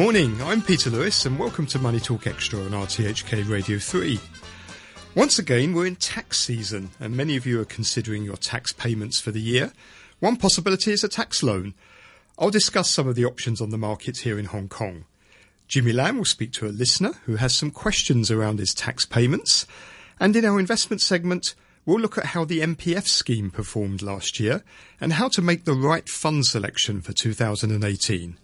Morning, I'm Peter Lewis, and welcome to Money Talk Extra on RTHK Radio 3. Once again, we're in tax season, and many of you are considering your tax payments for the year. One possibility is a tax loan. I'll discuss some of the options on the market here in Hong Kong. Jimmy Lam will speak to a listener who has some questions around his tax payments. And in our investment segment, we'll look at how the MPF scheme performed last year and how to make the right fund selection for 2018.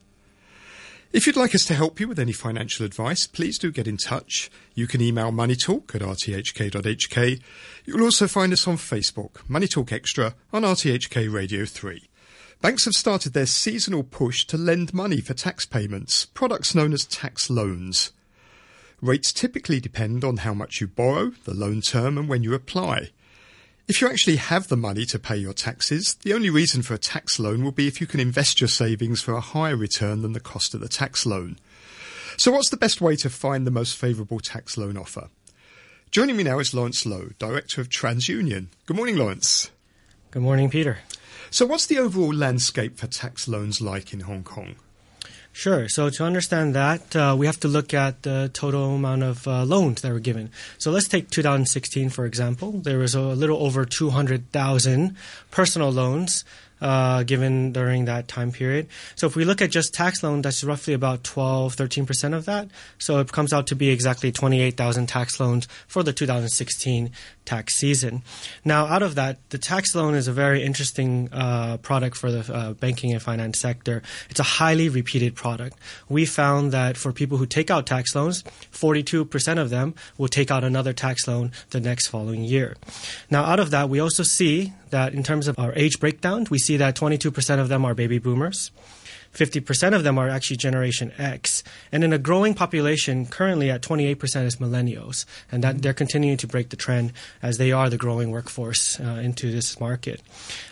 If you'd like us to help you with any financial advice, please do get in touch. You can email moneytalk at rthk.hk. You'll also find us on Facebook, Money Talk Extra on RTHK Radio 3. Banks have started their seasonal push to lend money for tax payments, products known as tax loans. Rates typically depend on how much you borrow, the loan term, and when you apply. If you actually have the money to pay your taxes, the only reason for a tax loan will be if you can invest your savings for a higher return than the cost of the tax loan. So, what's the best way to find the most favourable tax loan offer? Joining me now is Lawrence Lo, Director of TransUnion. Good morning, Lawrence. Good morning, Peter. So, what's the overall landscape for tax loans like in Hong Kong? Sure. So to understand that, uh, we have to look at the total amount of uh, loans that were given. So let's take 2016 for example. There was a little over 200,000 personal loans uh, given during that time period. So if we look at just tax loan, that's roughly about 12, 13% of that. So it comes out to be exactly 28,000 tax loans for the 2016 tax season. Now, out of that, the tax loan is a very interesting uh, product for the uh, banking and finance sector. It's a highly repeated product. We found that for people who take out tax loans, 42% of them will take out another tax loan the next following year. Now, out of that, we also see that in terms of our age breakdown, we see that 22% of them are baby boomers. 50% of them are actually Generation X. And in a growing population, currently at 28% is millennials. And that they're continuing to break the trend as they are the growing workforce uh, into this market.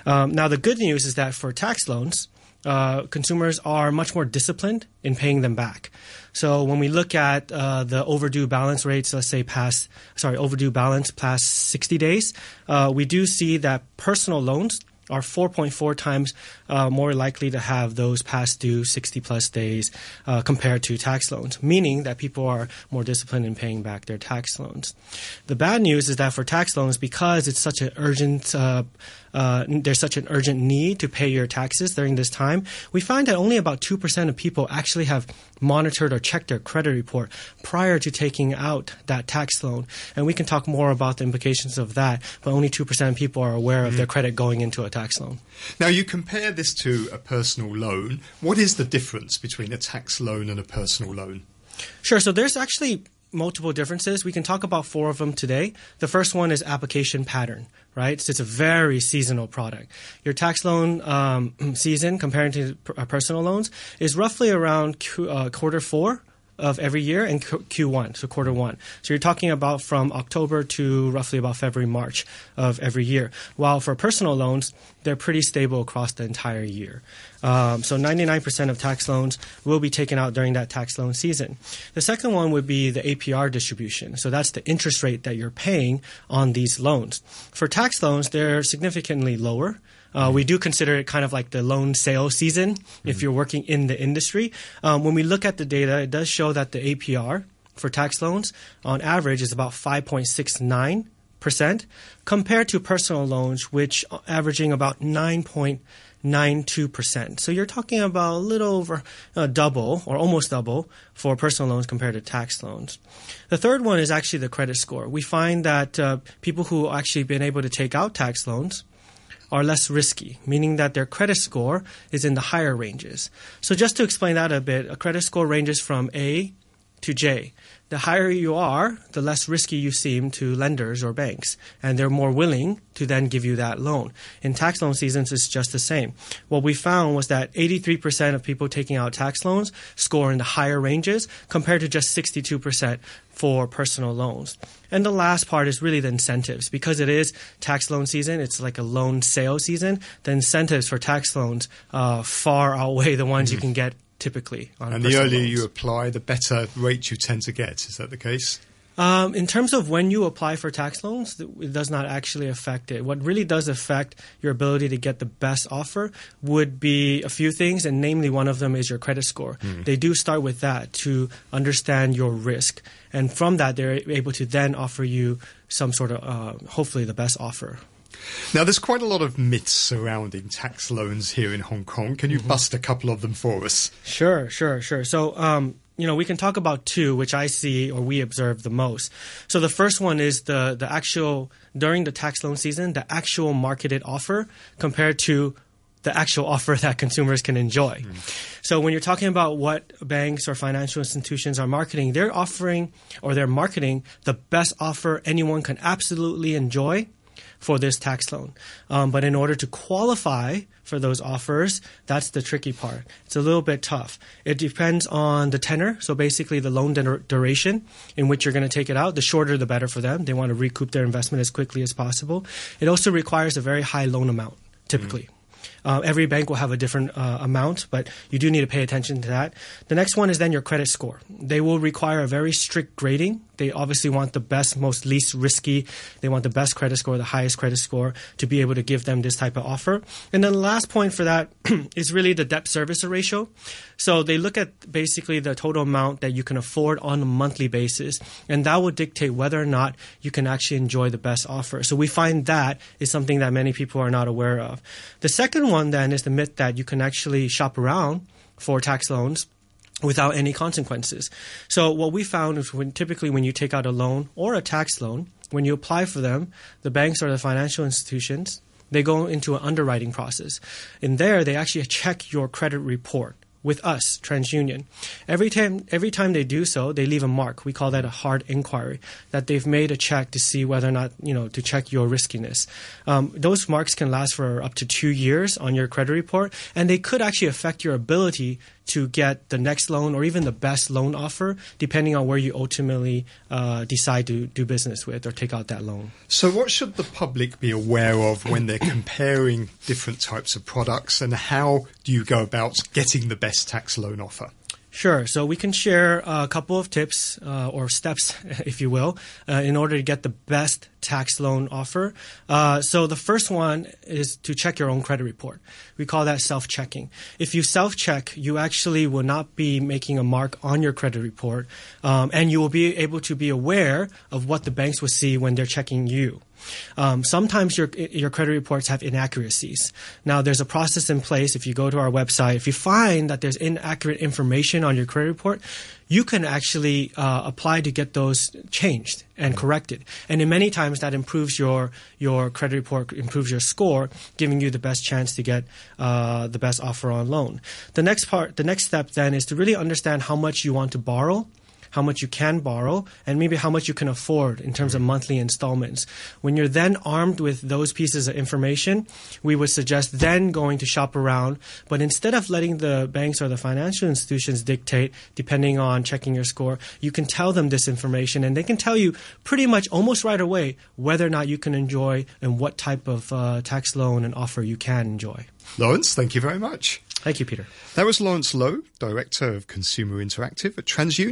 Um, now, the good news is that for tax loans, uh, consumers are much more disciplined in paying them back. So when we look at uh, the overdue balance rates, let's say past, sorry, overdue balance past 60 days, uh, we do see that personal loans are 4.4 times uh, more likely to have those past due 60 plus days uh, compared to tax loans, meaning that people are more disciplined in paying back their tax loans. The bad news is that for tax loans, because it's such an urgent uh, uh, there's such an urgent need to pay your taxes during this time, we find that only about 2% of people actually have monitored or checked their credit report prior to taking out that tax loan. And we can talk more about the implications of that, but only 2% of people are aware of their mm-hmm. credit going into a tax loan. Now, you compare this to a personal loan. What is the difference between a tax loan and a personal loan? Sure. So there's actually multiple differences. We can talk about four of them today. The first one is application pattern, right? So it's a very seasonal product. Your tax loan um, season, compared to uh, personal loans, is roughly around uh, quarter four of every year and Q1, so quarter one. So you're talking about from October to roughly about February, March of every year. While for personal loans, they're pretty stable across the entire year. Um, so 99% of tax loans will be taken out during that tax loan season. The second one would be the APR distribution. So that's the interest rate that you're paying on these loans. For tax loans, they're significantly lower. Uh, we do consider it kind of like the loan sale season mm-hmm. if you're working in the industry. Um, when we look at the data, it does show that the APR for tax loans on average is about 5.69 percent compared to personal loans, which are averaging about 9.92 percent. So you're talking about a little over uh, double or almost double for personal loans compared to tax loans. The third one is actually the credit score. We find that uh, people who actually been able to take out tax loans are less risky, meaning that their credit score is in the higher ranges. So, just to explain that a bit, a credit score ranges from A to J. The higher you are, the less risky you seem to lenders or banks, and they're more willing to then give you that loan. In tax loan seasons, it's just the same. What we found was that 83% of people taking out tax loans score in the higher ranges compared to just 62% for personal loans. And the last part is really the incentives. Because it is tax loan season, it's like a loan sale season, the incentives for tax loans uh, far outweigh the ones mm-hmm. you can get typically. and the earlier loans. you apply, the better rate you tend to get. Is that the case? Um, in terms of when you apply for tax loans, it does not actually affect it. What really does affect your ability to get the best offer would be a few things, and namely one of them is your credit score. Mm. They do start with that to understand your risk, and from that they're able to then offer you some sort of, uh, hopefully, the best offer. Now, there's quite a lot of myths surrounding tax loans here in Hong Kong. Can you mm-hmm. bust a couple of them for us? Sure, sure, sure. So, um, you know, we can talk about two, which I see or we observe the most. So the first one is the the actual during the tax loan season, the actual marketed offer compared to the actual offer that consumers can enjoy. Mm. So when you're talking about what banks or financial institutions are marketing, they're offering or they're marketing the best offer anyone can absolutely enjoy for this tax loan. Um, but in order to qualify for those offers, that's the tricky part. It's a little bit tough. It depends on the tenor, so basically the loan duration in which you're going to take it out. The shorter, the better for them. They want to recoup their investment as quickly as possible. It also requires a very high loan amount, typically. Mm-hmm. Uh, every bank will have a different uh, amount, but you do need to pay attention to that. The next one is then your credit score. They will require a very strict grading. They obviously want the best, most least risky. They want the best credit score, the highest credit score to be able to give them this type of offer. And then the last point for that is really the debt service ratio. So they look at basically the total amount that you can afford on a monthly basis, and that will dictate whether or not you can actually enjoy the best offer. So we find that is something that many people are not aware of. The second one then is the myth that you can actually shop around for tax loans without any consequences. So what we found is when typically when you take out a loan or a tax loan, when you apply for them, the banks or the financial institutions, they go into an underwriting process. In there, they actually check your credit report with us, TransUnion. Every time, every time they do so, they leave a mark. We call that a hard inquiry, that they've made a check to see whether or not, you know, to check your riskiness. Um, those marks can last for up to two years on your credit report, and they could actually affect your ability to get the next loan or even the best loan offer, depending on where you ultimately uh, decide to do business with or take out that loan. So, what should the public be aware of when they're comparing different types of products, and how do you go about getting the best tax loan offer? Sure. So we can share a couple of tips uh, or steps, if you will, uh, in order to get the best tax loan offer. Uh, so the first one is to check your own credit report. We call that self-checking. If you self-check, you actually will not be making a mark on your credit report, um, and you will be able to be aware of what the banks will see when they're checking you. Um, sometimes your your credit reports have inaccuracies. Now, there's a process in place. If you go to our website, if you find that there's inaccurate information on your credit report, you can actually uh, apply to get those changed and corrected. And in many times, that improves your your credit report, improves your score, giving you the best chance to get uh, the best offer on loan. The next part, the next step then is to really understand how much you want to borrow how much you can borrow, and maybe how much you can afford in terms of monthly installments. When you're then armed with those pieces of information, we would suggest then going to shop around. But instead of letting the banks or the financial institutions dictate, depending on checking your score, you can tell them this information, and they can tell you pretty much almost right away whether or not you can enjoy and what type of uh, tax loan and offer you can enjoy. Lawrence, thank you very much. Thank you, Peter. That was Lawrence Lo, Director of Consumer Interactive at TransUnion.